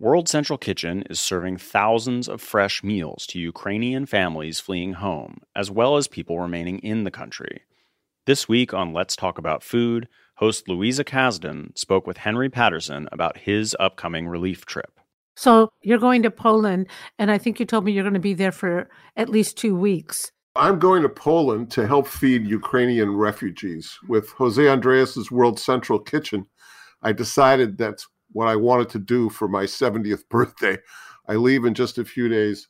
World Central Kitchen is serving thousands of fresh meals to Ukrainian families fleeing home, as well as people remaining in the country. This week on Let's Talk About Food, host Louisa Kasdan spoke with Henry Patterson about his upcoming relief trip. So you're going to Poland, and I think you told me you're going to be there for at least two weeks. I'm going to Poland to help feed Ukrainian refugees. With José Andrés's World Central Kitchen, I decided that's what I wanted to do for my 70th birthday. I leave in just a few days.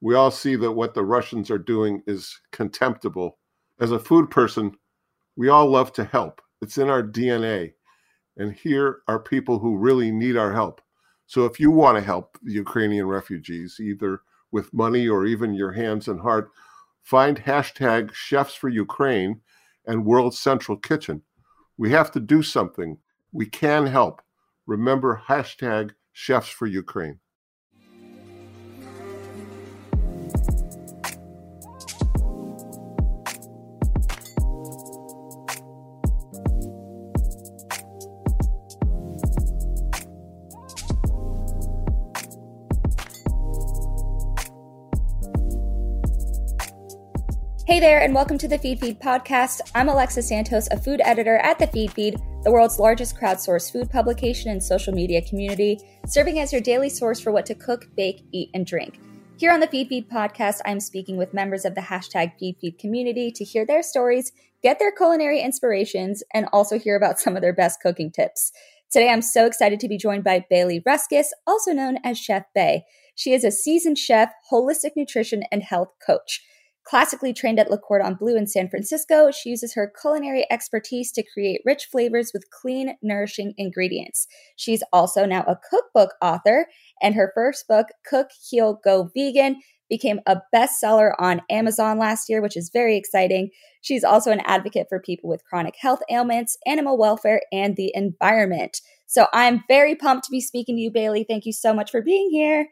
We all see that what the Russians are doing is contemptible. As a food person, we all love to help, it's in our DNA. And here are people who really need our help. So if you want to help the Ukrainian refugees, either with money or even your hands and heart, find hashtag Chefs for Ukraine and World Central Kitchen. We have to do something. We can help. Remember hashtag Chefs for Ukraine. Hey there, and welcome to the Feedfeed podcast. I'm Alexa Santos, a food editor at the Feedfeed, the world's largest crowdsourced food publication and social media community, serving as your daily source for what to cook, bake, eat, and drink. Here on the Feedfeed podcast, I'm speaking with members of the hashtag Feedfeed community to hear their stories, get their culinary inspirations, and also hear about some of their best cooking tips. Today, I'm so excited to be joined by Bailey Ruskus, also known as Chef Bai. She is a seasoned chef, holistic nutrition, and health coach. Classically trained at Le Cordon Bleu in San Francisco, she uses her culinary expertise to create rich flavors with clean, nourishing ingredients. She's also now a cookbook author, and her first book, Cook, Heal, Go Vegan, became a bestseller on Amazon last year, which is very exciting. She's also an advocate for people with chronic health ailments, animal welfare, and the environment. So I'm very pumped to be speaking to you, Bailey. Thank you so much for being here.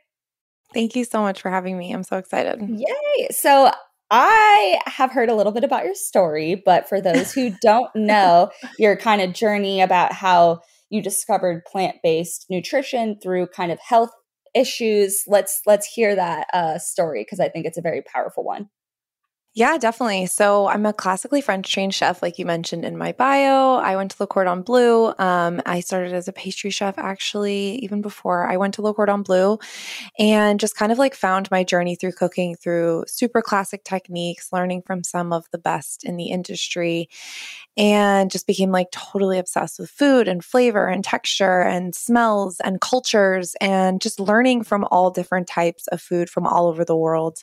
Thank you so much for having me. I'm so excited. Yay. So I have heard a little bit about your story, but for those who don't know, your kind of journey about how you discovered plant-based nutrition through kind of health issues, let's let's hear that uh, story because I think it's a very powerful one. Yeah, definitely. So I'm a classically French trained chef, like you mentioned in my bio. I went to Le Cordon Bleu. Um, I started as a pastry chef, actually, even before I went to Le Cordon Bleu, and just kind of like found my journey through cooking through super classic techniques, learning from some of the best in the industry, and just became like totally obsessed with food and flavor and texture and smells and cultures and just learning from all different types of food from all over the world.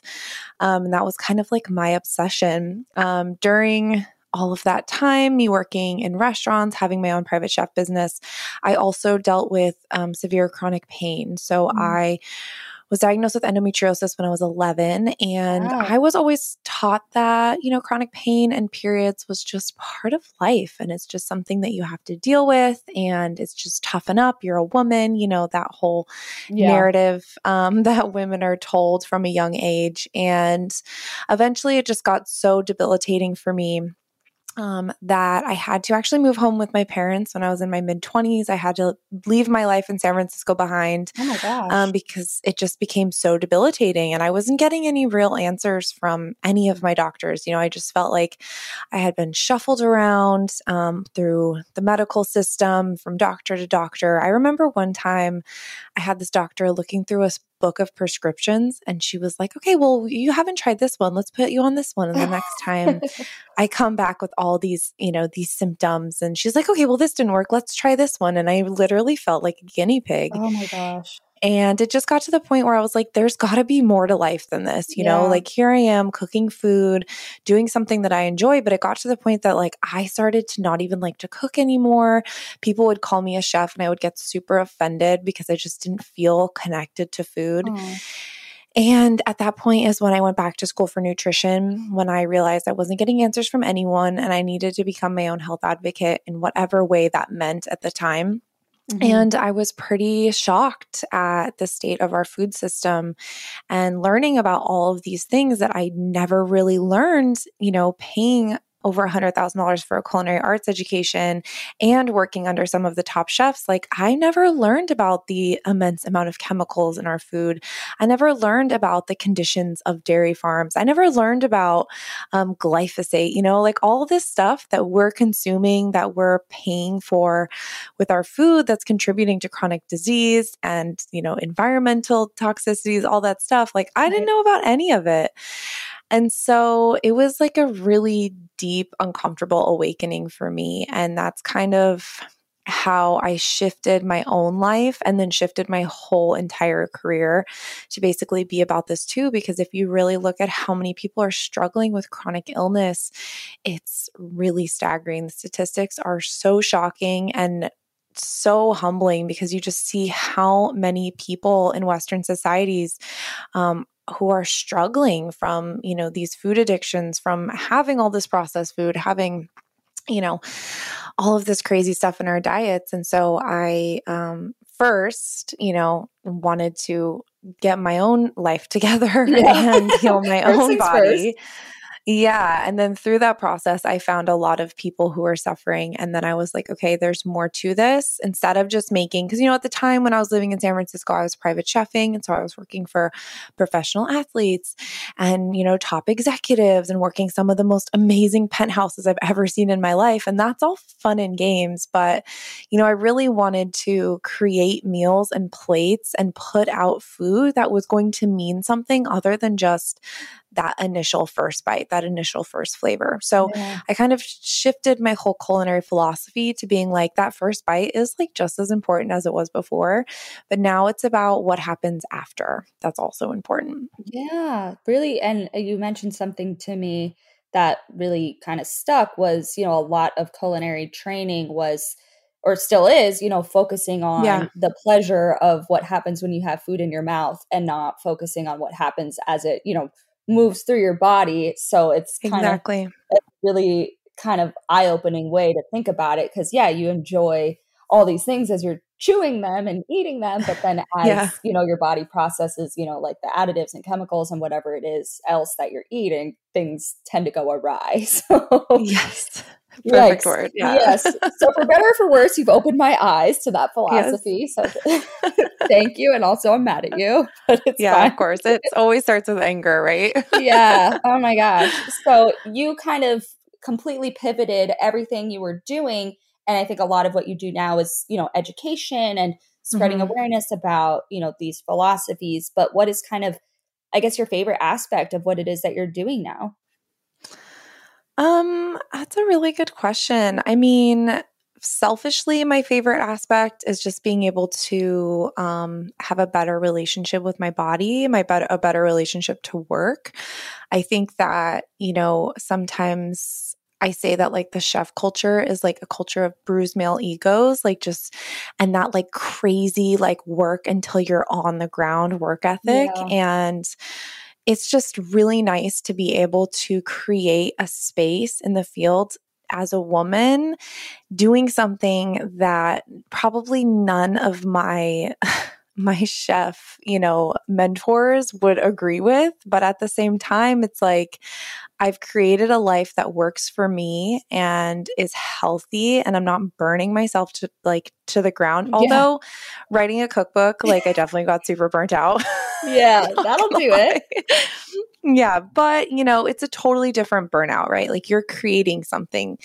Um, and that was kind of like my obsession. Um, during all of that time, me working in restaurants, having my own private chef business, I also dealt with um, severe chronic pain. So mm. I was diagnosed with endometriosis when I was 11. And wow. I was always taught that, you know, chronic pain and periods was just part of life. And it's just something that you have to deal with. And it's just toughen up. You're a woman, you know, that whole yeah. narrative um, that women are told from a young age. And eventually it just got so debilitating for me um, that I had to actually move home with my parents when I was in my mid 20s. I had to leave my life in San Francisco behind. Oh my gosh. Um, because it just became so debilitating. And I wasn't getting any real answers from any of my doctors. You know, I just felt like I had been shuffled around um, through the medical system from doctor to doctor. I remember one time I had this doctor looking through a book of prescriptions and she was like, okay, well, you haven't tried this one. Let's put you on this one. And the next time I come back with all these, you know, these symptoms and she's like, okay, well, this didn't work. Let's try this one. And I literally felt like a guinea pig. Oh my gosh. And it just got to the point where I was like, there's got to be more to life than this. You Yeah. know, like here I am cooking food, doing something that I enjoy. But it got to the point that like I started to not even like to cook anymore. People would call me a chef and I would get super offended because I just didn't feel connected to food. Oh. And at that point is when I went back to school for nutrition, when I realized I wasn't getting answers from anyone and I needed to become my own health advocate in whatever way that meant at the time. Mhm. And I was pretty shocked at the state of our food system and learning about all of these things that I never really learned, you know, paying over $100,000 for a culinary arts education and working under some of the top chefs. Like, I never learned about the immense amount of chemicals in our food. I never learned about the conditions of dairy farms. I never learned about um, glyphosate, you know, like all this stuff that we're consuming, that we're paying for with our food that's contributing to chronic disease and, you know, environmental toxicities, all that stuff. Like, I didn't know about any of it. And so it was like a really deep, uncomfortable awakening for me. And that's kind of how I shifted my own life and then shifted my whole entire career to basically be about this too. Because if you really look at how many people are struggling with chronic illness, it's really staggering. The statistics are so shocking and so humbling because you just see how many people in Western societies um, who are struggling from you know these food addictions from having all this processed food having you know all of this crazy stuff in our diets. And so i um first you know wanted to get my own life together Yeah. and heal my own body yeah. And then through that process, I found a lot of people who were suffering. And then I was like, okay, there's more to this. Instead of just making, because, you know, at the time when I was living in San Francisco, I was private chefing. And so I was working for professional athletes and, you know, top executives and working some of the most amazing penthouses I've ever seen in my life. And that's all fun and games. But, you know, I really wanted to create meals and plates and put out food that was going to mean something other than just that initial first bite, that initial first flavor. So Yeah. I kind of shifted my whole culinary philosophy to being like that first bite is like just as important as it was before, but now it's about what happens after. That's also important. Yeah, really. And uh, you mentioned something to me that really kind of stuck was, you know, a lot of culinary training was or still is, you know, focusing on Yeah. the pleasure of what happens when you have food in your mouth and not focusing on what happens as it, you know, moves through your body. So it's kind of Exactly. really kind of eye-opening way to think about it because yeah you enjoy all these things as you're chewing them and eating them but then as Yeah. you know your body processes you know like the additives and chemicals and whatever it is else that you're eating things tend to go awry so Yes. Perfect Yikes. word. Yeah. yes so for better or for worse you've opened my eyes to that philosophy so thank you and also i'm mad at you but it's yeah, fine of course. It always starts with anger, right? yeah. Oh my gosh. So you kind of completely pivoted everything you were doing. And I think a lot of what you do now is, you know, education and spreading Mhm. awareness about, you know, these philosophies. But what is kind of, I guess, your favorite aspect of what it is that you're doing now? Um, that's a really good question. I mean, selfishly, my favorite aspect is just being able to um, have a better relationship with my body, my better a better relationship to work. I think that you know sometimes I say that like the chef culture is like a culture of bruised male egos, like just and that like crazy like work until you're on the ground work ethic Yeah. and it's just really nice to be able to create a space in the field as a woman doing something that probably none of my my chef, you know, mentors would agree with. But at the same time, it's like I've created a life that works for me and is healthy and I'm not burning myself to like to the ground. Yeah. Although writing a cookbook, like I definitely got super burnt out. Yeah, that'll do it. Yeah, but you know, it's a totally different burnout, right? Like you're creating something.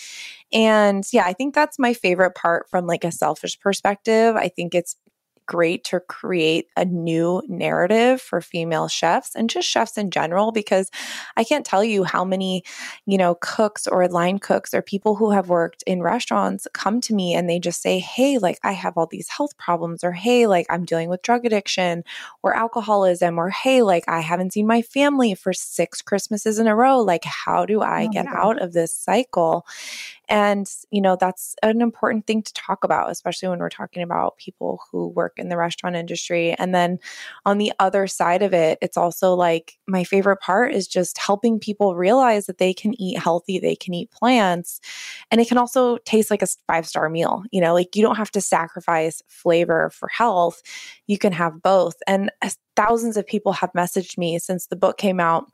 And yeah, I think that's my favorite part from like a selfish perspective. I think it's great to create a new narrative for female chefs and just chefs in general because I can't tell you how many, you know, cooks or line cooks or people who have worked in restaurants come to me and they just say, "Hey, like I have all these health problems," or "Hey, like I'm dealing with drug addiction or alcoholism," or "Hey, like I haven't seen my family for 6 Christmases in a row. Like how do I oh, get yeah. out of this cycle?" And, you know, that's an important thing to talk about, especially when we're talking about people who work in the restaurant industry. And then on the other side of it, it's also like my favorite part is just helping people realize that they can eat healthy, they can eat plants, and it can also taste like a five star meal. You know, like you don't have to sacrifice flavor for health, you can have both. And thousands of people have messaged me since the book came out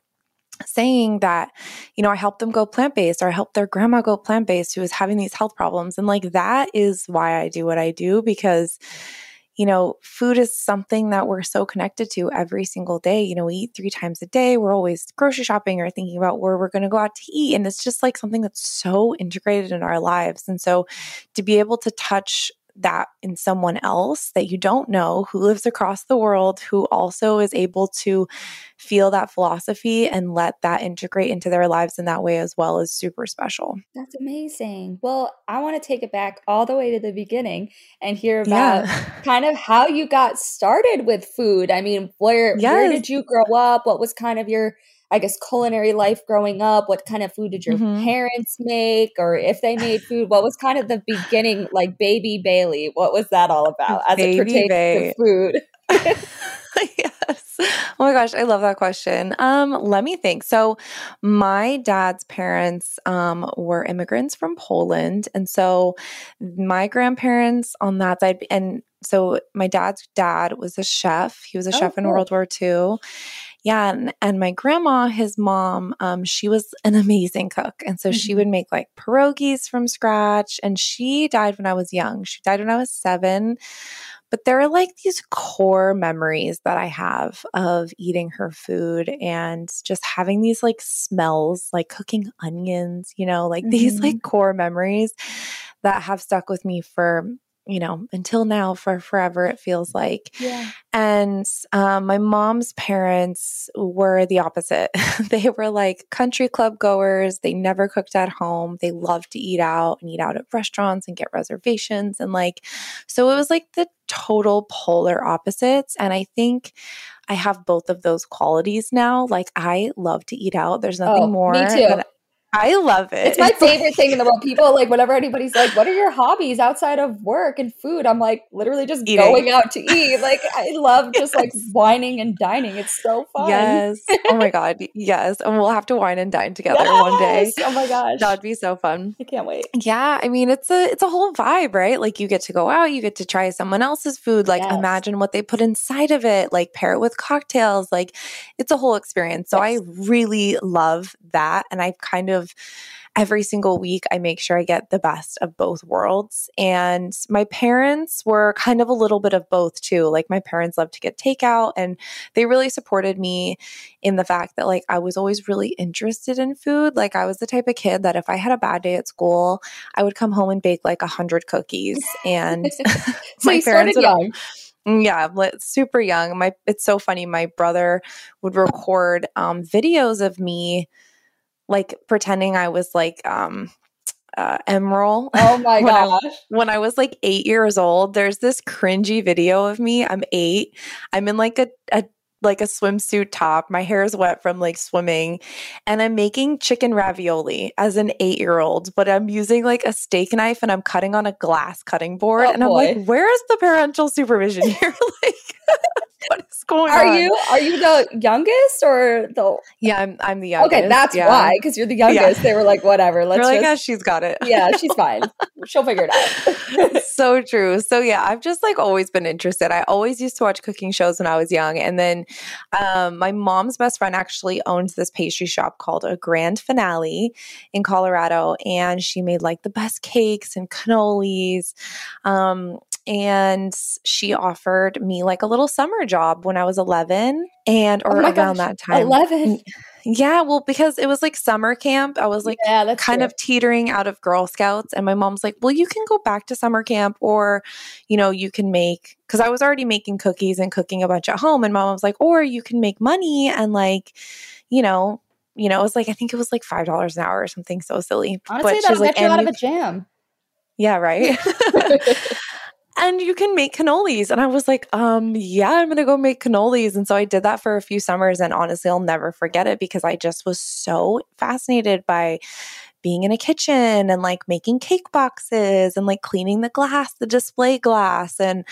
saying that, you know, I helped them go plant based or I helped their grandma go plant based who was having these health problems. And like that is why I do what I do because, you know, food is something that we're so connected to every single day. You know, we eat three times a day. We're always grocery shopping or thinking about where we're going to go out to eat. And it's just like something that's so integrated in our lives. And so to be able to touch that in someone else that you don't know who lives across the world who also is able to feel that philosophy and let that integrate into their lives in that way as well is super special. That's amazing. Well, I want to take it back all the way to the beginning and hear about yeah. kind of how you got started with food. I mean, where yes. where did you grow up? What was kind of your I guess, culinary life growing up? What kind of food did your mm-hmm. parents make? Or if they made food, what was kind of the beginning, like baby Bailey? What was that all about as baby it pertains to food? yes. Oh my gosh, I love that question. Um, let me think. So, my dad's parents um, were immigrants from Poland, and so my grandparents on that side, and so my dad's dad was a chef. He was a oh, chef cool. in World War II, yeah and, and my grandma his mom um, she was an amazing cook and so mm-hmm. she would make like pierogies from scratch and she died when i was young she died when i was seven but there are like these core memories that I have of eating her food and just having these like smells, like cooking onions, you know, like mm-hmm. these like core memories that have stuck with me for you know, until now for forever, it feels like. Yeah. And um, my mom's parents were the opposite. they were like country club goers. They never cooked at home. They loved to eat out and eat out at restaurants and get reservations. And like, so it was like the total polar opposites. And I think I have both of those qualities now. Like, I love to eat out. There's nothing oh, more. Me too. I love it. It's my favorite thing in the world. People like whenever anybody's like, "What are your hobbies outside of work and food?" I'm like, literally just Eating. going out to eat. Like I love just yes. like wining and dining. It's so fun. Yes. Oh my god. Yes. And we'll have to wine and dine together yes! one day. Oh my gosh. That would be so fun. I can't wait. Yeah. I mean, it's a it's a whole vibe, right? Like you get to go out, you get to try someone else's food. Like yes. imagine what they put inside of it. Like pair it with cocktails. Like it's a whole experience. So I really love that, and I've kind of every single week I make sure I get the best of both worlds. And my parents were kind of a little bit of both too. Like my parents loved to get takeout and they really supported me in the fact that like I was always really interested in food. Like I was the type of kid that if I had a bad day at school, I would come home and bake like a hundred cookies. And so my parents would, young. Mm, yeah, super young. My it's so funny. My brother would record um, videos of me like pretending I was like um uh, Emeril. Oh my when gosh. I, when I was like eight years old, there's this cringy video of me. I'm eight. I'm in like a, a like a swimsuit top. My hair is wet from like swimming. And I'm making chicken ravioli as an eight year old, but I'm using like a steak knife and I'm cutting on a glass cutting board. Oh, and I'm boy. like, where is the parental supervision here? like, what is going are on? you are you the youngest or the Yeah, I'm I'm the youngest. okay? That's yeah. why because you're the youngest. They were like, whatever. Let's They're like, just "Ah, she's got it. yeah, she's fine. She'll figure it out. so true. So yeah, I've just like always been interested. I always used to watch cooking shows when I was young, and then um, my mom's best friend actually owns this pastry shop called a Grand Finale in Colorado, and she made like the best cakes and cannolis. Um, and she offered me like a little summer job when I was 11 and oh or Oh around gosh, that time. Eleven. Yeah, well, because it was like summer camp. I was like yeah, kind true. of teetering out of Girl Scouts. And my mom's like, well, you can go back to summer camp or, you know, you can make, because I was already making cookies and cooking a bunch at home. And mom was like, or you can make money and like, you know, you know, it was like, I think it was like $5 an hour or something so silly. Honestly, she's that'll like, you out of a jam. yeah, right. and you can make cannolis. And I was like, um, yeah, I'm gonna go make cannolis. And so I did that for a few summers. And honestly, I'll never forget it because I just was so fascinated by being in a kitchen and like making cake boxes and like cleaning the glass, the display glass. And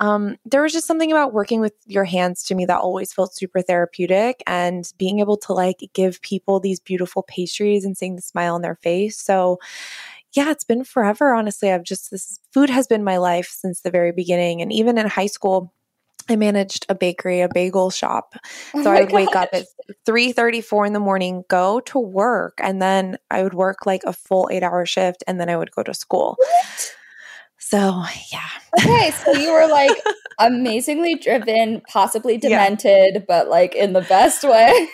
um, there was just something about working with your hands to me that always felt super therapeutic and being able to like give people these beautiful pastries and seeing the smile on their face. So yeah, it's been forever. Honestly, I've just this food has been my life since the very beginning. And even in high school, I managed a bakery, a bagel shop. Oh So my I would wake up gosh. at three thirty, four in the morning, go to work, and then I would work like a full eight hour shift, and then I would go to school. So yeah, Okay, so you were like amazingly driven, possibly Yeah. demented, but like in the best way.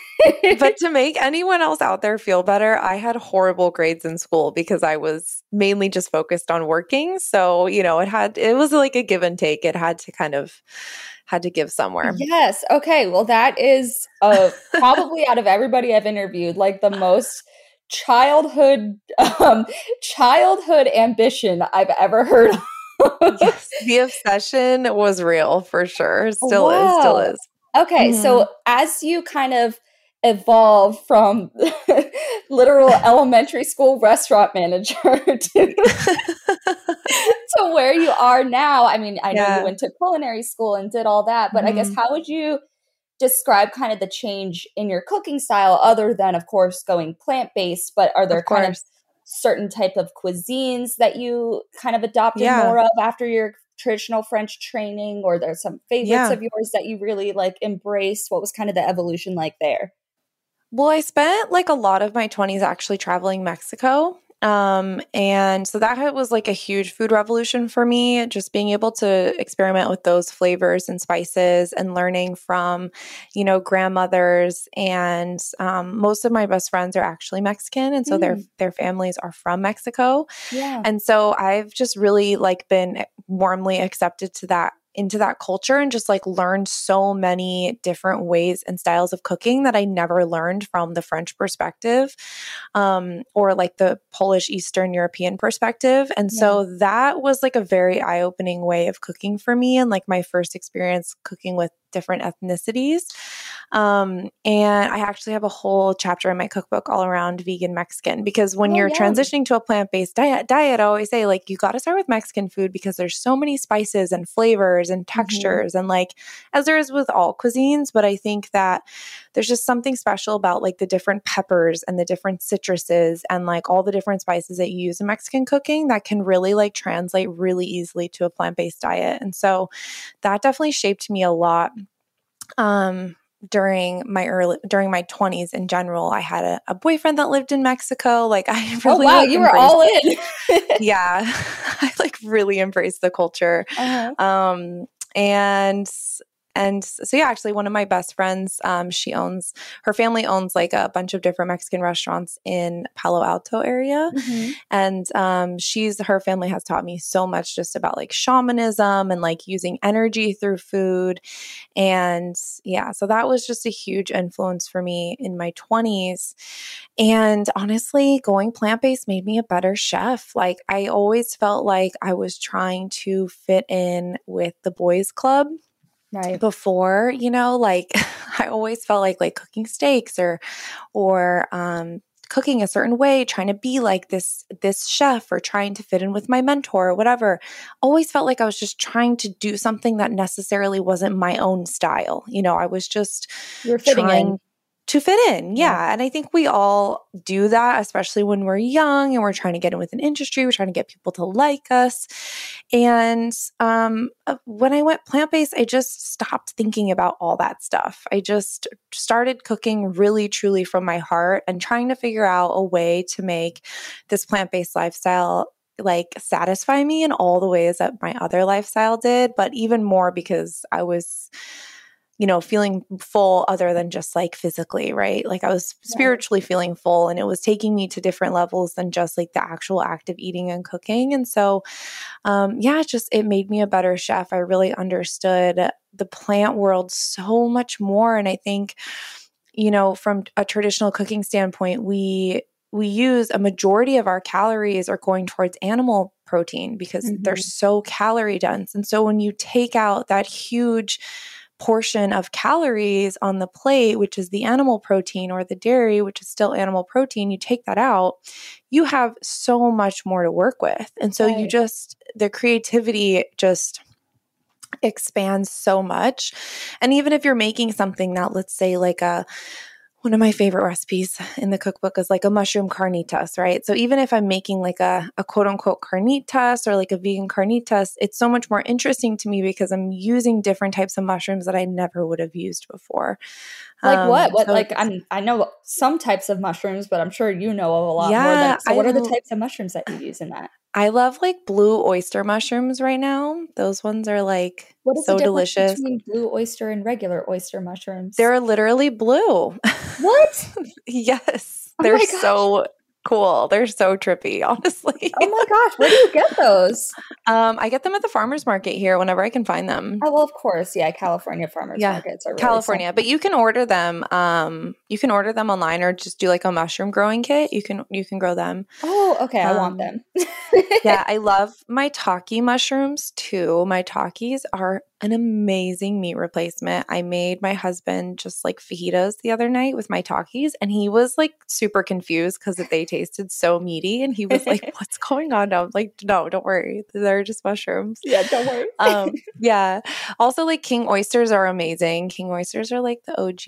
but to make anyone else out there feel better, I had horrible grades in school because I was mainly just focused on working. So, you know, it had it was like a give and take. It had to kind of had to give somewhere. Yes. Okay. Well, that is uh, probably out of everybody I've interviewed, like the most childhood um, childhood ambition I've ever heard. yes, the obsession was real for sure. Still is, still is. Okay, so as you kind of evolve from literal elementary school restaurant manager to, to where you are now, I mean, I know you went to culinary school and did all that, but I guess Mhm. how would you describe kind of the change in your cooking style other than of course going plant-based, but are there Of kind of certain type of cuisines that you kind of adopted Yeah. more of after your traditional French training, or there's some favorites Yeah. of yours that you really like embraced? What was kind of the evolution like there? Well, I spent like a lot of my 20s actually traveling Mexico. Um, and so that was like a huge food revolution for me, just being able to experiment with those flavors and spices and learning from, you know, grandmothers. And um, most of my best friends are actually Mexican. And so their their families are from Mexico. Yeah. And so I've just really like been warmly accepted to that into that culture and just like learned so many different ways and styles of cooking that I never learned from the French perspective um, or like the Polish Eastern European perspective. And so that was like a very eye opening way of cooking for me and like my first experience cooking with different ethnicities. Um, and I actually have a whole chapter in my cookbook all around vegan Mexican because when Oh, you're yum. transitioning to a plant based diet, diet, I always say like you got to start with Mexican food because there's so many spices and flavors and textures and like as there is with all cuisines. But I think that there's just something special about like the different peppers and the different citruses and like all the different spices that you use in Mexican cooking that can really like translate really easily to a plant based diet. And so that definitely shaped me a lot um during my early during my 20s in general i had a, a boyfriend that lived in mexico like i oh wow, like, you were all in. yeah i like really embraced the culture Uh-huh. um and and so yeah actually one of my best friends um she owns her family owns like a bunch of different mexican restaurants in palo alto area. Mhm. and um, she's her family has taught me so much just about like shamanism and like using energy through food. And yeah so that was just a huge influence for me in my 20s and honestly going plant-based made me a better chef. Like i always felt like i was trying to fit in with the boys club Right. before you know like i always felt like like cooking steaks or or um cooking a certain way, trying to be like this this chef or trying to fit in with my mentor or whatever. Always felt like I was just trying to do something that necessarily wasn't my own style. You know, I was just You're fitting trying in. To fit in. Yeah. Yeah. And I think we all do that, especially when we're young and we're trying to get in with an industry. We're trying to get people to like us. And um, uh, when I went plant based, I just stopped thinking about all that stuff. I just started cooking really, truly from my heart and trying to figure out a way to make this plant based lifestyle like satisfy me in all the ways that my other lifestyle did, but even more because I was you know, feeling full other than just like physically, right? Like I was spiritually feeling full and it was taking me to different levels than just like the actual act of eating and cooking. And so, um, yeah, it just, it made me a better chef. I really understood the plant world so much more. And I think, you know, from a traditional cooking standpoint, we, we use a majority of our calories are going towards animal protein because they're Mhm. so calorie dense. And so when you take out that huge portion of calories on the plate, which is the animal protein or the dairy, which is still animal protein, you take that out, you have so much more to work with. And so you just, the creativity just expands so much. And even if you're making something that, let's say, like a, one of my favorite recipes in the cookbook is like a mushroom carnitas, right? So even if I'm making like a, a quote unquote carnitas or like a vegan carnitas, it's so much more interesting to me because I'm using different types of mushrooms that I never would have used before. Like Um, what? What? so like I'm. I know some types of mushrooms, but I'm sure you know of a lot more. Yeah, Than, so, what I are the types of mushrooms that you use in that? I love like blue oyster mushrooms right now. Those ones are like What is so the difference delicious. between blue oyster and regular oyster mushrooms? They're literally blue. what? yes. Oh They're so cool. They're so trippy, honestly. Oh my gosh, where do you get those? Um, I get them at the farmers market here whenever I can find them. Oh well, of course, yeah. California farmers Yeah, markets are really California, but you can order them. Um, you can order them online or just do like a mushroom growing kit. You can you can grow them. Oh, okay. I want Um, them. Yeah, I love maitake mushrooms too. Maitakes are an amazing meat replacement. I made my husband just like fajitas the other night with maitakes, and he was like super confused because they tasted so meaty, and he was like, "What's going on?" I'm like, "No, don't worry, they're just mushrooms." yeah, don't worry. um yeah also like king oysters are amazing king oysters are like the og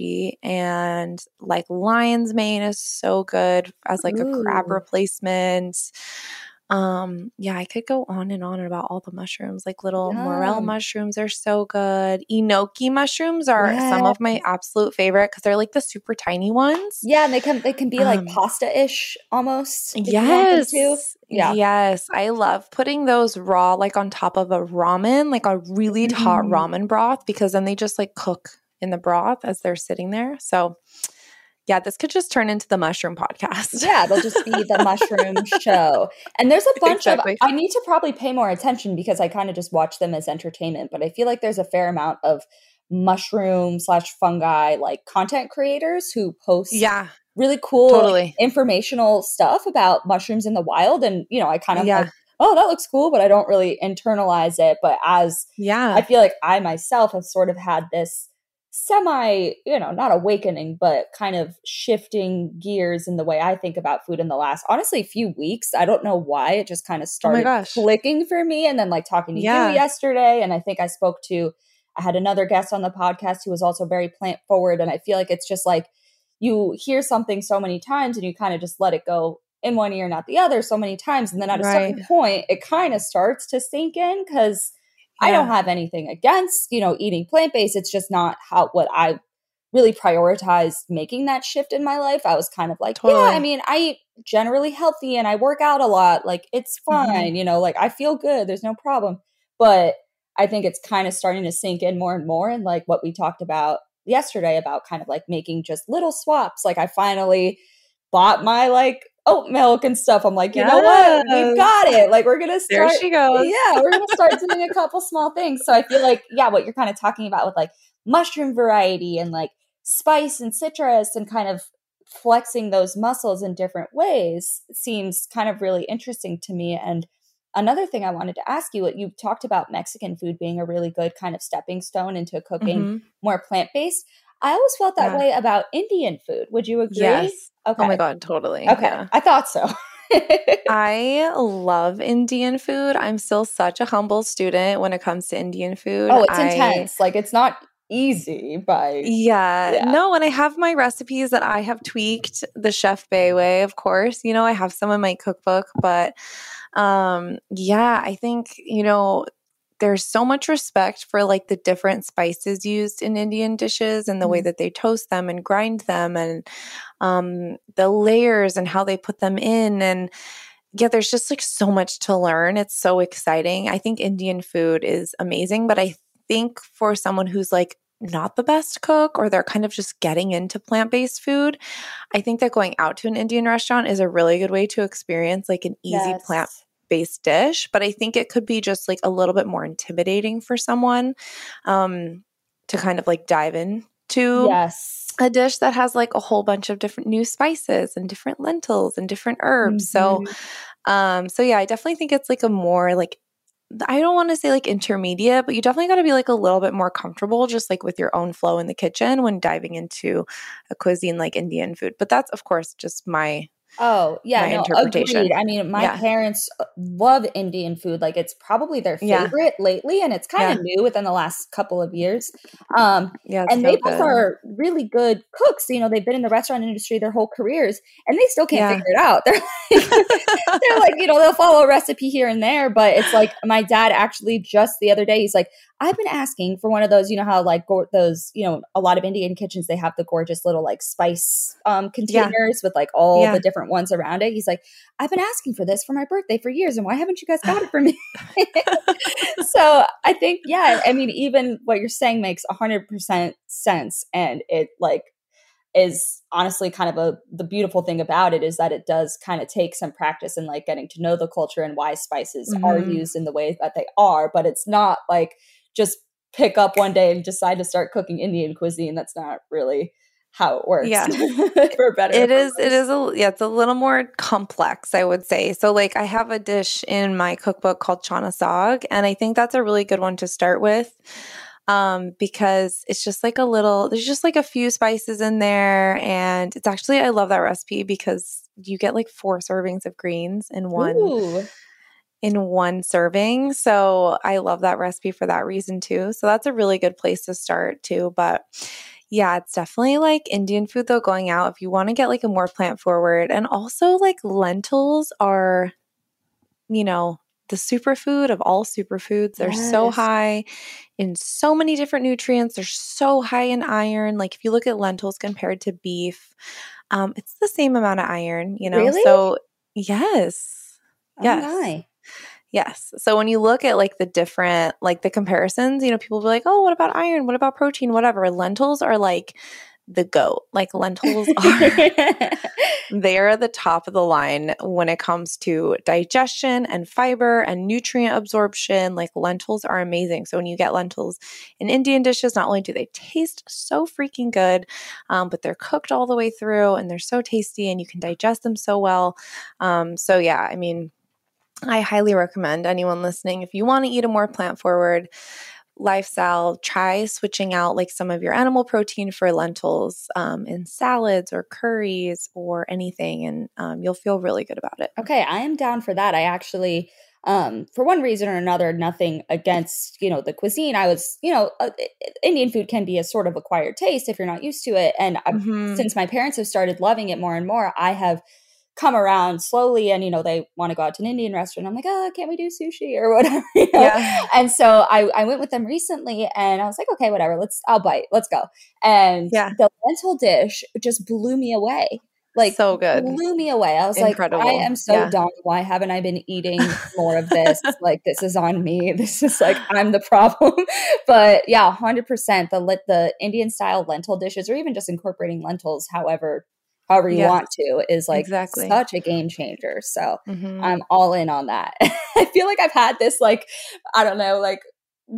and like lion's mane is so good as like a crab replacement um yeah i could go on and on about all the mushrooms like little morel mushrooms are so good enoki mushrooms are some of my absolute favorite because they're like the super tiny ones yeah, and they can they can be like Um, pasta-ish almost. if you want them Yes. Yeah. Yes. I love putting those raw, like on top of a ramen, like a really hot Mhm. ramen broth, because then they just like cook in the broth as they're sitting there. So, yeah, this could just turn into the mushroom podcast. Yeah, it'll just be the mushroom show. And there's a bunch Exactly. of I need to probably pay more attention because I kind of just watch them as entertainment, but I feel like there's a fair amount of mushroom slash fungi like content creators who post yeah, really cool like, informational stuff about mushrooms in the wild. And you know, I kind of Yeah. like, oh, that looks cool, but I don't really internalize it. But as Yeah. I feel like I myself have sort of had this semi, you know, not awakening, but kind of shifting gears in the way I think about food in the last, honestly, few weeks. I don't know why it just kind of Oh started gosh. clicking for me. And then like talking to Yeah. you yesterday, and I think I spoke to, I had another guest on the podcast who was also very plant forward. And I feel like it's just like you hear something so many times and you kind of just let it go in one ear, not the other, so many times. And then at a certain point, it kind of starts to sink in because I don't have anything against, you know, eating plant based. It's just not how what I really prioritized making that shift in my life. I was kind of like, yeah, I mean, I eat generally healthy and I work out a lot. Like it's Mm-hmm. fine, you know, like I feel good. There's no problem. But I think it's kind of starting to sink in more and more. And like what we talked about yesterday about kind of like making just little swaps. Like I finally bought my like oat milk and stuff. I'm like, you know what? We've got it. Like we're gonna start. there she goes. yeah, we're gonna start doing a couple small things. So I feel like, yeah, what you're kind of talking about with like mushroom variety and like spice and citrus and kind of flexing those muscles in different ways seems kind of really interesting to me. And another thing I wanted to ask you, what you talked about Mexican food being a really good kind of stepping stone into cooking Mhm. more plant based. I always felt that Yeah. way about Indian food. Would you agree? Yes. Okay. Oh my god, totally. Okay. Yeah. I thought so. I love Indian food. I'm still such a humble student when it comes to Indian food. oh, it's I- intense. Like it's not easy by Yeah. Yeah. No, and I have my recipes that I have tweaked the Chef Bai way, of course. You know, I have some in my cookbook, but um yeah, I think, you know, there's so much respect for like the different spices used in Indian dishes and the way Mhm. that they toast them and grind them and um the layers and how they put them in and yeah, there's just like so much to learn. It's so exciting. I think Indian food is amazing, but I think for someone who's like not the best cook or they're kind of just getting into plant-based food, I think that going out to an Indian restaurant is a really good way to experience like an easy Yes. Plant-based dish, but I think it could be just like a little bit more intimidating for someone um to kind of like dive into Yes. a dish that has like a whole bunch of different new spices and different lentils and different herbs. So Mhm. um so yeah, I definitely think it's like a more like I don't want to say like intermediate, but you definitely got to be like a little bit more comfortable just like with your own flow in the kitchen when diving into a cuisine like Indian food. But that's of course just my Oh, yeah, my no, interpretation. agreed. I mean, my Yeah. parents uh, love Indian food. Like it's probably their Yeah. favorite lately and it's kind of new within the last couple of years. Um yeah, and so they both are really good cooks. You know, they've been in the restaurant industry their whole careers, and they still can't Yeah. figure it out. They're like, they're like, you know, they'll follow a recipe here and there, but it's like my dad actually just the other day, he's like, I've been asking for one of those. You know how like go- those, you know, a lot of Indian kitchens they have the gorgeous little like spice um, containers with like all Yeah. the different ones around it. He's like, I've been asking for this for my birthday for years, and why haven't you guys got it for me? so I think, yeah, I mean, even what you're saying makes hundred percent sense, and it like is honestly kind of a the beautiful thing about it is that it does kind of take some practice and like getting to know the culture and why spices are Mhm. used in the way that they are, but it's not like just pick up one day and decide to start cooking Indian cuisine. That's not really how it works. Yeah. for better. It is. It a. Yeah, it's a little more complex, I would say. So, like, I have a dish in my cookbook called chana sag, and I think that's a really good one to start with, um, because it's just like a little. There's just like a few spices in there, and it's actually I love that recipe because you get like four servings of greens in one Ooh. In one serving. So I love that recipe for that reason too. So that's a really good place to start too. But yeah, it's definitely like Indian food though going out if you want to get like a more plant forward. And also like lentils are, you know, the superfood of all superfoods. They're so high in so many different nutrients. They're so high in iron. Like if you look at lentils compared to beef, um, it's the same amount of iron, you know? Really? So yes. Oh Yes. my. Yes. So when you look at like the different like the comparisons, you know, people will be like, "Oh, what about iron? What about protein? Whatever." Lentils are like the goat. Like lentils are they are the top of the line when it comes to digestion and fiber and nutrient absorption. Like lentils are amazing. So when you get lentils in Indian dishes, not only do they taste so freaking good, um, but they're cooked all the way through and they're so tasty and you can digest them so well. Um, so yeah, I mean, I highly recommend anyone listening if you want to eat a more plant forward lifestyle, try switching out like some of your animal protein for lentils um, in salads or curries or anything, and um, you'll feel really good about it. Okay, I am down for that. I actually, um, for one reason or another, nothing against you know the cuisine. I was, you know, uh, Indian food can be a sort of acquired taste if you're not used to it, and I, Mhm. since my parents have started loving it more and more, I have come around slowly. And you know, they want to go out to an Indian restaurant. I'm like, oh, can't we do sushi or whatever? you know? Yeah. And so I, I went with them recently, and I was like, okay, whatever. Let's, I'll bite. Let's go. And Yeah. the lentil dish just blew me away. Like so good. blew me away. I was like, I am so Yeah. dumb. Why haven't I been eating more of this? like, this is on me. This is like I'm the problem. but yeah, hundred percent. The lit the Indian style lentil dishes, or even just incorporating lentils, however, however you Yes. want to, is like Exactly. such a game changer. So Mhm. I'm all in on that. I feel like I've had this like I don't know like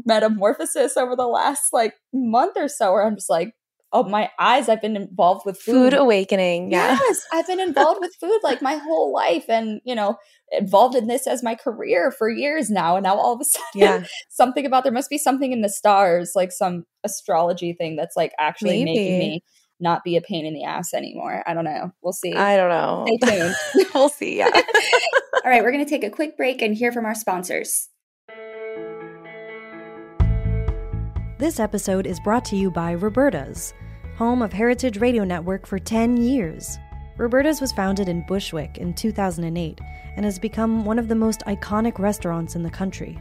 metamorphosis over the last like month or so, where I'm just like oh my eyes. I've been involved with food, food awakening. Yeah. Yes, I've been involved with food like my whole life, and you know, involved in this as my career for years now. And now all of a sudden, yeah. something about there must be something in the stars, like some astrology thing that's like actually Maybe. making me not be a pain in the ass anymore. I don't know. We'll see. I don't know. Stay tuned. we'll see. Yeah. all right, we're going to take a quick break and hear from our sponsors. This episode is brought to you by Roberta's, home of Heritage Radio Network for 10 years. Roberta's was founded in Bushwick in 2008 and has become one of the most iconic restaurants in the country.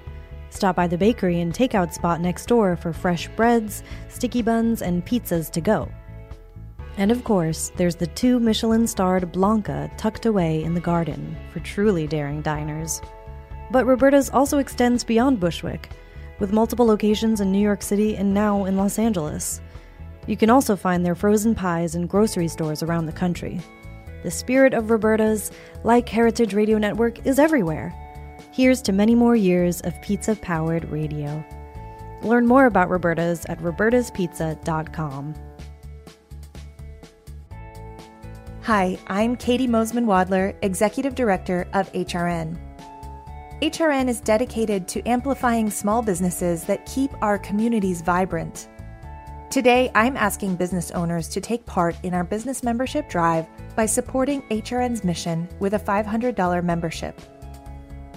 Stop by the bakery and takeout spot next door for fresh breads, sticky buns, and pizzas to go. And of course, there's the two Michelin starred Blanca tucked away in the garden for truly daring diners. But Roberta's also extends beyond Bushwick with multiple locations in New York City and now in Los Angeles. You can also find their frozen pies in grocery stores around the country. The spirit of Roberta's, like Heritage Radio Network, is everywhere. Here's to many more years of pizza powered radio. Learn more about Roberta's at robertaspizza.com. Hi, I'm Caity Moseman Wadler, Executive Director of HRN. HRN is dedicated to amplifying small businesses that keep our communities vibrant. Today, I'm asking business owners to take part in our business membership drive by supporting HRN's mission with a $500 membership.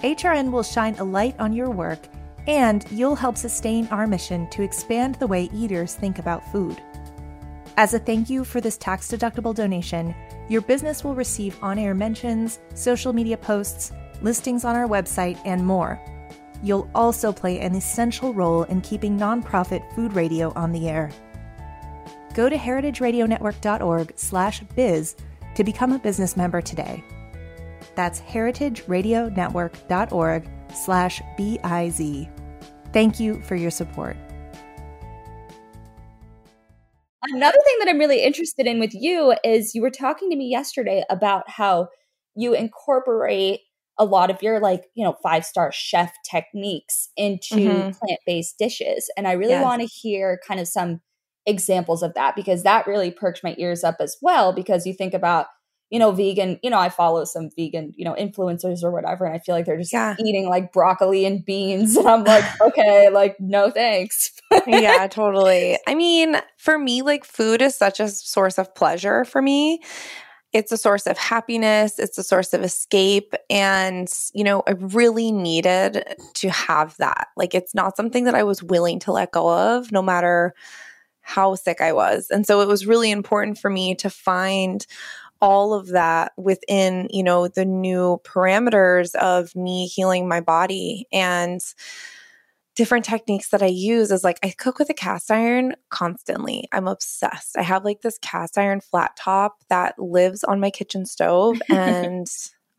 HRN will shine a light on your work, and you'll help sustain our mission to expand the way eaters think about food. As a thank you for this tax deductible donation, your business will receive on air mentions, social media posts, listings on our website, and more. You'll also play an essential role in keeping nonprofit food radio on the air. Go to heritageradionetwork.org/biz to become a business member today. That's heritageradionetwork.org/biz. Thank you for your support. Another thing that I'm really interested in with you is you were talking to me yesterday about how you incorporate a lot of your like you know five star chef techniques into mm-hmm. plant-based dishes and i really yes. want to hear kind of some examples of that because that really perked my ears up as well because you think about you know vegan you know i follow some vegan you know influencers or whatever and i feel like they're just yeah. eating like broccoli and beans and i'm like okay like no thanks. Yeah totally. I mean for me like food is such a source of pleasure for me. It's a source of happiness it's a source of escape and you know i really needed to have that. Like it's not something that i was willing to let go of no matter how sick i was. And so it was really important for me to find all of that within you know the new parameters of me healing my body and different techniques that I use is like I cook with a cast iron constantly. I'm obsessed. I have like this cast iron flat top that lives on my kitchen stove and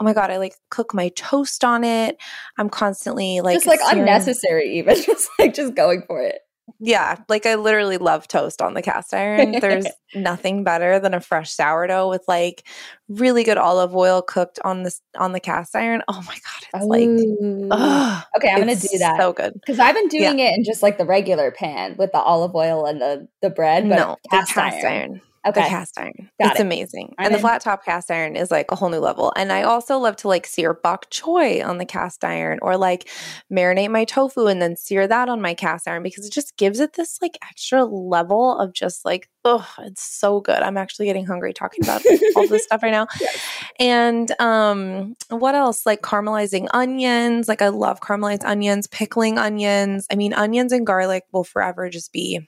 oh my god, I like cook my toast on it. I'm constantly like just like searing- unnecessary even just like just going for it. Yeah, like I literally love toast on the cast iron. There's nothing better than a fresh sourdough with like really good olive oil cooked on this on the cast iron. Oh my god, it's Ooh. like ugh, okay. I'm gonna do that. So good because I've been doing yeah. it in just like the regular pan with the olive oil and the the bread. But no, cast, cast iron. iron. Okay. The cast iron. Got it's it. amazing. I'm and the flat top cast iron is like a whole new level. And I also love to like sear bok choy on the cast iron or like marinate my tofu and then sear that on my cast iron because it just gives it this like extra level of just like, oh, it's so good. I'm actually getting hungry talking about all this stuff right now. Yes. And um what else? Like caramelizing onions. Like I love caramelized onions, pickling onions. I mean, onions and garlic will forever just be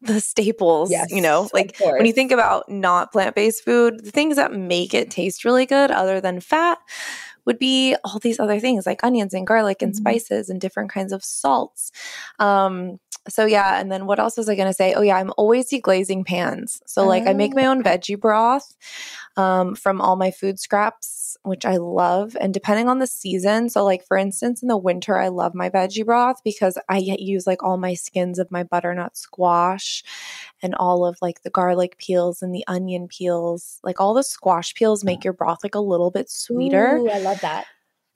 the staples, yes, you know, like when you think about not plant based food, the things that make it taste really good, other than fat, would be all these other things like onions and garlic and mm-hmm. spices and different kinds of salts. Um, so yeah, and then what else was I going to say? Oh yeah, I'm always deglazing pans. So like I make my own veggie broth um, from all my food scraps, which I love. And depending on the season, so like for instance, in the winter, I love my veggie broth because I use like all my skins of my butternut squash and all of like the garlic peels and the onion peels. Like all the squash peels make your broth like a little bit sweeter. Ooh, I love that.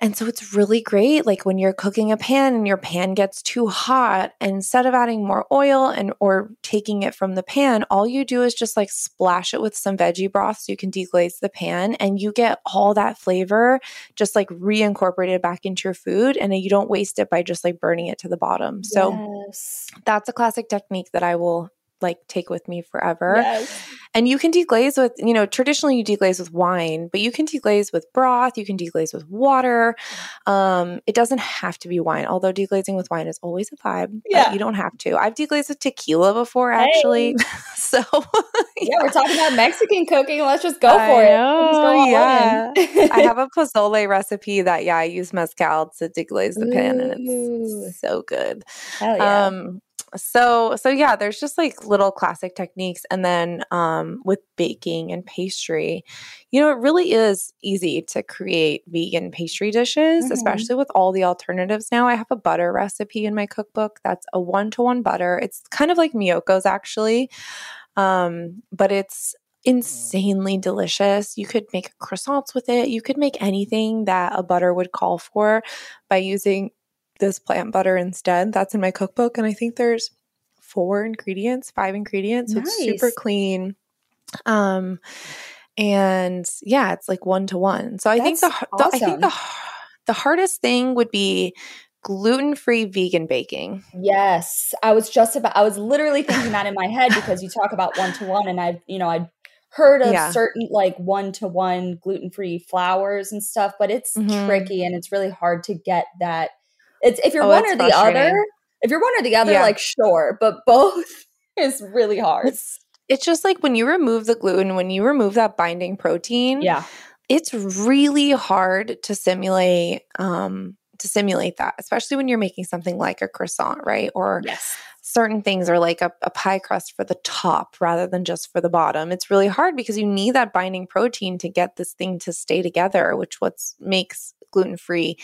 And so it's really great like when you're cooking a pan and your pan gets too hot, instead of adding more oil and or taking it from the pan, all you do is just like splash it with some veggie broth so you can deglaze the pan and you get all that flavor just like reincorporated back into your food and you don't waste it by just like burning it to the bottom. So yes. that's a classic technique that I will like take with me forever. Yes. And you can deglaze with, you know, traditionally you deglaze with wine, but you can deglaze with broth, you can deglaze with water. Um, it doesn't have to be wine, although deglazing with wine is always a vibe. but Yeah. You don't have to. I've deglazed with tequila before, actually. so Yeah, we're talking about Mexican cooking. Let's just go I for it. know, all yeah. I have a pozole recipe that, yeah, I use mezcal to deglaze the pan and it's so good. Hell yeah. Um so so yeah, there's just like little classic techniques and then um with baking and pastry, you know, it really is easy to create vegan pastry dishes, Mhm. especially with all the alternatives now. I have a butter recipe in my cookbook that's a one-to-one butter. It's kind of like Miyoko's actually. Um but it's insanely delicious. You could make croissants with it. You could make anything that a butter would call for by using this plant butter instead. That's in my cookbook. And I think there's four ingredients, five ingredients. So it's super clean. Um, and yeah, it's like one to one. So I think the, That's har- the I think the the hardest thing would be gluten free vegan baking. Yes, I was just about. I was literally thinking that in my head because you talk about one to one, and I've you know I'd heard of Yeah. certain like one to one gluten free flours and stuff, but it's Mhm. tricky and it's really hard to get that. It's if you're Oh, one or the other. If you're one or the other, Yeah. like sure, but both is really hard. It's it's just like when you remove the gluten, when you remove that binding protein, yeah, it's really hard to simulate um to simulate that especially when you're making something like a croissant right or yes, certain things are like a, a pie crust for the top rather than just for the bottom it's really hard because you need that binding protein to get this thing to stay together which what's makes gluten-free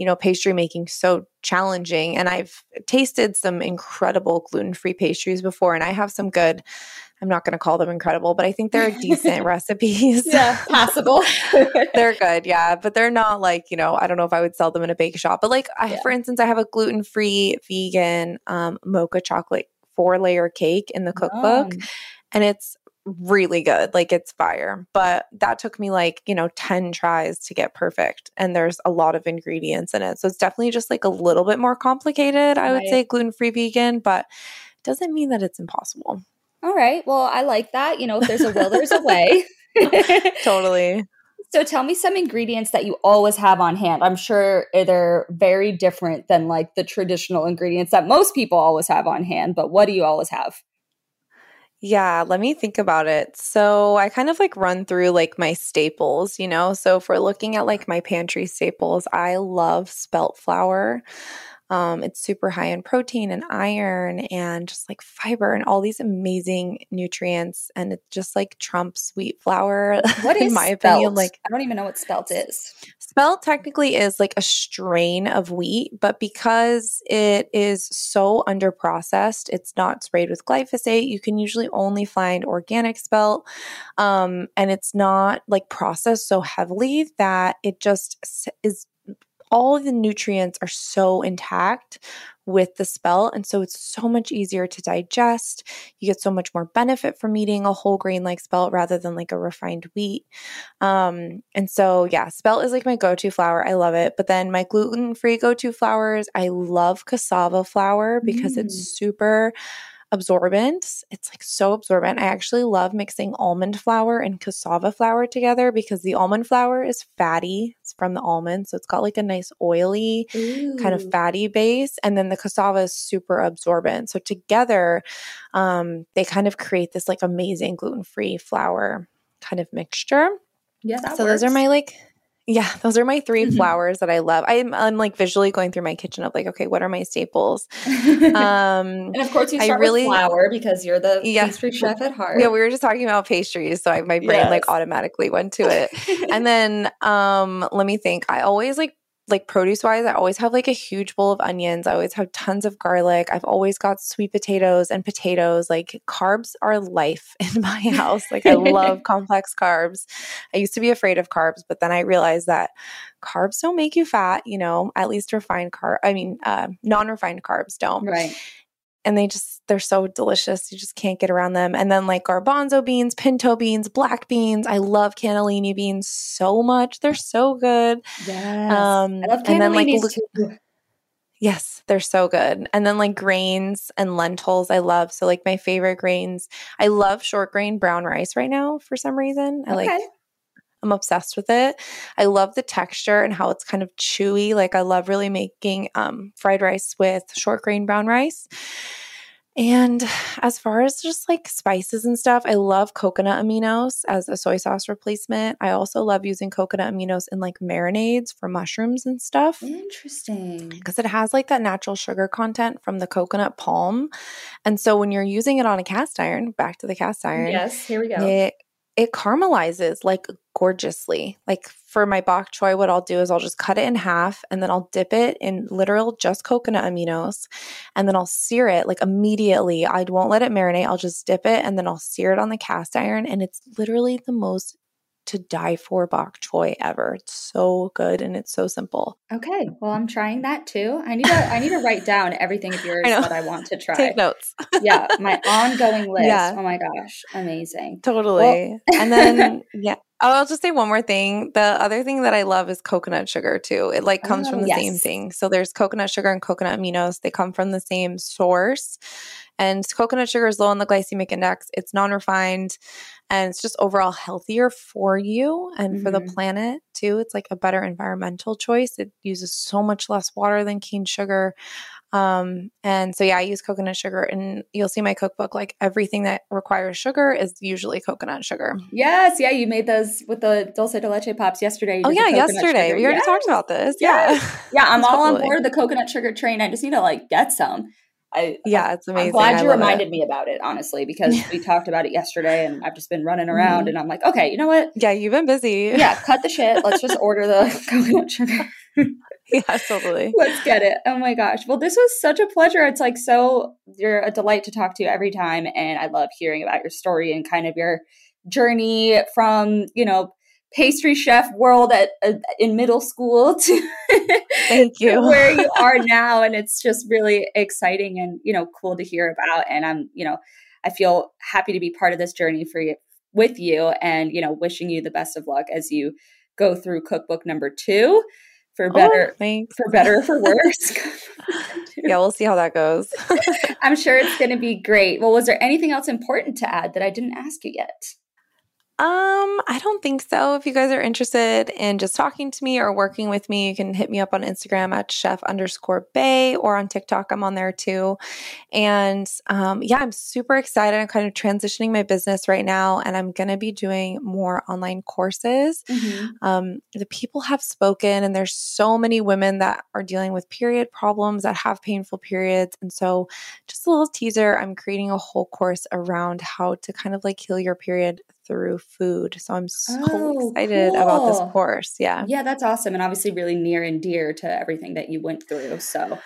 you know pastry making so challenging and i've tasted some incredible gluten-free pastries before and i have some good i'm not going to call them incredible but i think they're decent recipes yeah, passable. they're good, yeah, but they're not like you know. I don't know if I would sell them in a bake shop, but like I, Yeah. for instance, I have a gluten free vegan um, mocha chocolate four layer cake in the cookbook, and it's really good. Like it's fire, but that took me like you know ten tries to get perfect, and there's a lot of ingredients in it, so it's definitely just like a little bit more complicated. I would Right. say gluten free vegan, but doesn't mean that it's impossible. All right. Well, I like that. You know, if there's a will, there's a way. Totally. So tell me some ingredients that you always have on hand. I'm sure eh, they're very different than like the traditional ingredients that most people always have on hand, but what do you always have? Yeah, let me think about it. So I kind of like run through like my staples, you know? So if we're looking at like my pantry staples, I love spelt flour. Um, it's super high in protein and iron and just like fiber and all these amazing nutrients. And it's just like trumps wheat flour, What is in my spelt? opinion. Like I don't even know what spelt is. Spelt technically is like a strain of wheat, but because it is so under processed, it's not sprayed with glyphosate. You can usually only find organic spelt. Um, and it's not like processed so heavily that it just is all of the nutrients are so intact with the spelt. And so it's so much easier to digest. You get so much more benefit from eating a whole grain like spelt rather than like a refined wheat. Um, and so yeah, spelt is like my go-to flour. I love it. But then my gluten-free go-to flours, I love cassava flour because Mm. it's super absorbent. It's like so absorbent. I actually love mixing almond flour and cassava flour together because the almond flour is fatty. It's from the almond, so it's got like a nice oily kind of fatty base and then the cassava is super absorbent so together um, they kind of create this like amazing gluten-free flour kind of mixture Yeah, so those are my like Yeah, those are my 3 mm-hmm. flowers that I love. I'm, I'm like visually going through my kitchen of like, okay, what are my staples? Um, and of course, you start I really, with flour because you're the yeah, pastry chef at heart. Yeah, we were just talking about pastries, so I, my brain yes. like automatically went to it. and then, um, let me think. I always like like produce wise, I always have like a huge bowl of onions. I always have tons of garlic. I've always got sweet potatoes and potatoes. Like carbs are life in my house. Like I love complex carbs. I used to be afraid of carbs, but then I realized that carbs don't make you fat, you know, at least refined carb, I mean, uh, non refined carbs don't. Right and they just they're so delicious you just can't get around them. And then like garbanzo beans pinto beans black beans i love cannellini beans so much. They're so good. Yes. Um, I love and then like too. yes they're so good. And then like grains and lentils i love. So like my favorite grains i love short grain brown rice right now for some reason. I okay. like I'm obsessed with it. I love the texture and how it's kind of chewy. Like I love really making um, fried rice with short grain brown rice. And as far as just like spices and stuff, I love coconut aminos as a soy sauce replacement. I also love using coconut aminos in like marinades for mushrooms and stuff. Interesting. Because it has like that natural sugar content from the coconut palm. And so when you're using it on a cast iron, back to the cast iron. Yes, here we go. It it caramelizes like gorgeously. Like for my bok choy, what I'll do is I'll just cut it in half and then I'll dip it in literal just coconut aminos and then I'll sear it like immediately. I won't let it marinate. I'll just dip it and then I'll sear it on the cast iron. And it's literally the most to die for bok choy ever. It's so good and it's so simple. Okay, well I'm trying that too. I need to I need to write down everything of yours I that I want to try. Take notes. yeah, my ongoing list. Yeah. Oh my gosh, amazing. Totally. Well- and then yeah, I'll just say one more thing. The other thing that I love is coconut sugar too. It like comes oh, from the yes. same thing. So there's coconut sugar and coconut aminos. They come from the same source. And coconut sugar is low on the glycemic index. It's non-refined and it's just overall healthier for you and mm-hmm. for the mm-hmm. planet too. It's like a better environmental choice. It uses so much less water than cane sugar. Um, and so yeah, I use coconut sugar and you'll see my cookbook, like everything that requires sugar is usually coconut sugar. Yes. Yeah. You made those with the dulce de leche pops yesterday. Oh yeah. Yesterday. Sugar. We already yes. talked about this. Yes. Yeah. Yeah. I'm all on board the coconut sugar train. I just need to like get some. I, yeah, it's amazing. I'm glad you reminded it. me about it, honestly, because we talked about it yesterday and I've just been running around mm-hmm. and I'm like, okay, you know what? Yeah, you've been busy. Yeah, cut the shit. Let's just order the coconut sugar. yeah, totally. Let's get it. Oh my gosh. Well, this was such a pleasure. It's like so, you're a delight to talk to every time. And I love hearing about your story and kind of your journey from, you know, pastry chef world at uh, in middle school to thank you where you are now and it's just really exciting and you know cool to hear about and i'm you know i feel happy to be part of this journey for you with you and you know wishing you the best of luck as you go through cookbook number two for oh, better oh, for better for worse. yeah, we'll see how that goes. I'm sure it's going to be great. Well, was there anything else important to add that I didn't ask you yet? Um, I don't think so. If you guys are interested in just talking to me or working with me, you can hit me up on Instagram at chef underscore bai or on TikTok. I'm on there too. And um, yeah, I'm super excited. I'm kind of transitioning my business right now, and I'm going to be doing more online courses. Mm-hmm. Um, the people have spoken, and there's so many women that are dealing with period problems that have painful periods. And so, just a little teaser I'm creating a whole course around how to kind of like heal your period through food. So I'm so oh, excited cool. about this course. Yeah. Yeah, that's awesome. And obviously, really near and dear to everything that you went through. So,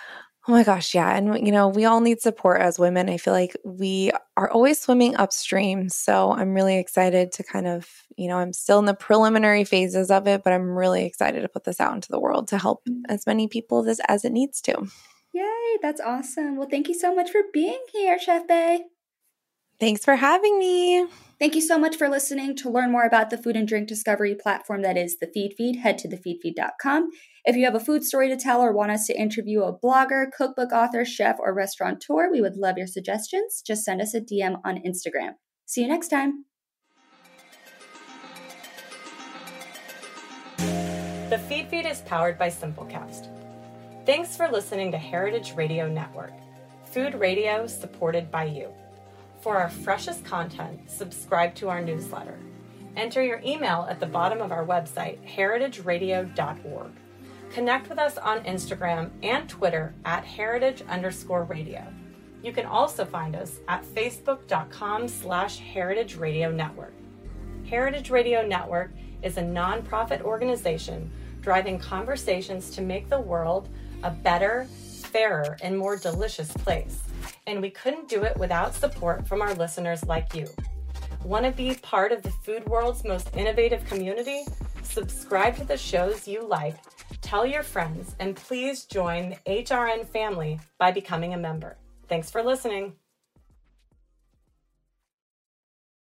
Oh my gosh, yeah. And, you know, we all need support as women. I feel like we are always swimming upstream. So I'm really excited to kind of, you know, I'm still in the preliminary phases of it, but I'm really excited to put this out into the world to help mm. as many people as, as it needs to. Yay, that's awesome. Well, thank you so much for being here, Chef Bai. Thanks for having me. Thank you so much for listening. To learn more about the food and drink discovery platform that is the Feedfeed, head to thefeedfeed.com. If you have a food story to tell or want us to interview a blogger, cookbook author, chef, or restaurateur, we would love your suggestions. Just send us a DM on Instagram. See you next time. The Feedfeed is powered by Simplecast. Thanks for listening to Heritage Radio Network, food radio supported by you. For our freshest content, subscribe to our newsletter. Enter your email at the bottom of our website, heritageradio.org. Connect with us on Instagram and Twitter at heritage underscore radio. You can also find us at facebook.com slash heritage radio network. Heritage Radio Network is a nonprofit organization driving conversations to make the world a better, fairer, and more delicious place. And we couldn't do it without support from our listeners like you. Want to be part of the food world's most innovative community? Subscribe to the shows you like, tell your friends, and please join the HRN family by becoming a member. Thanks for listening.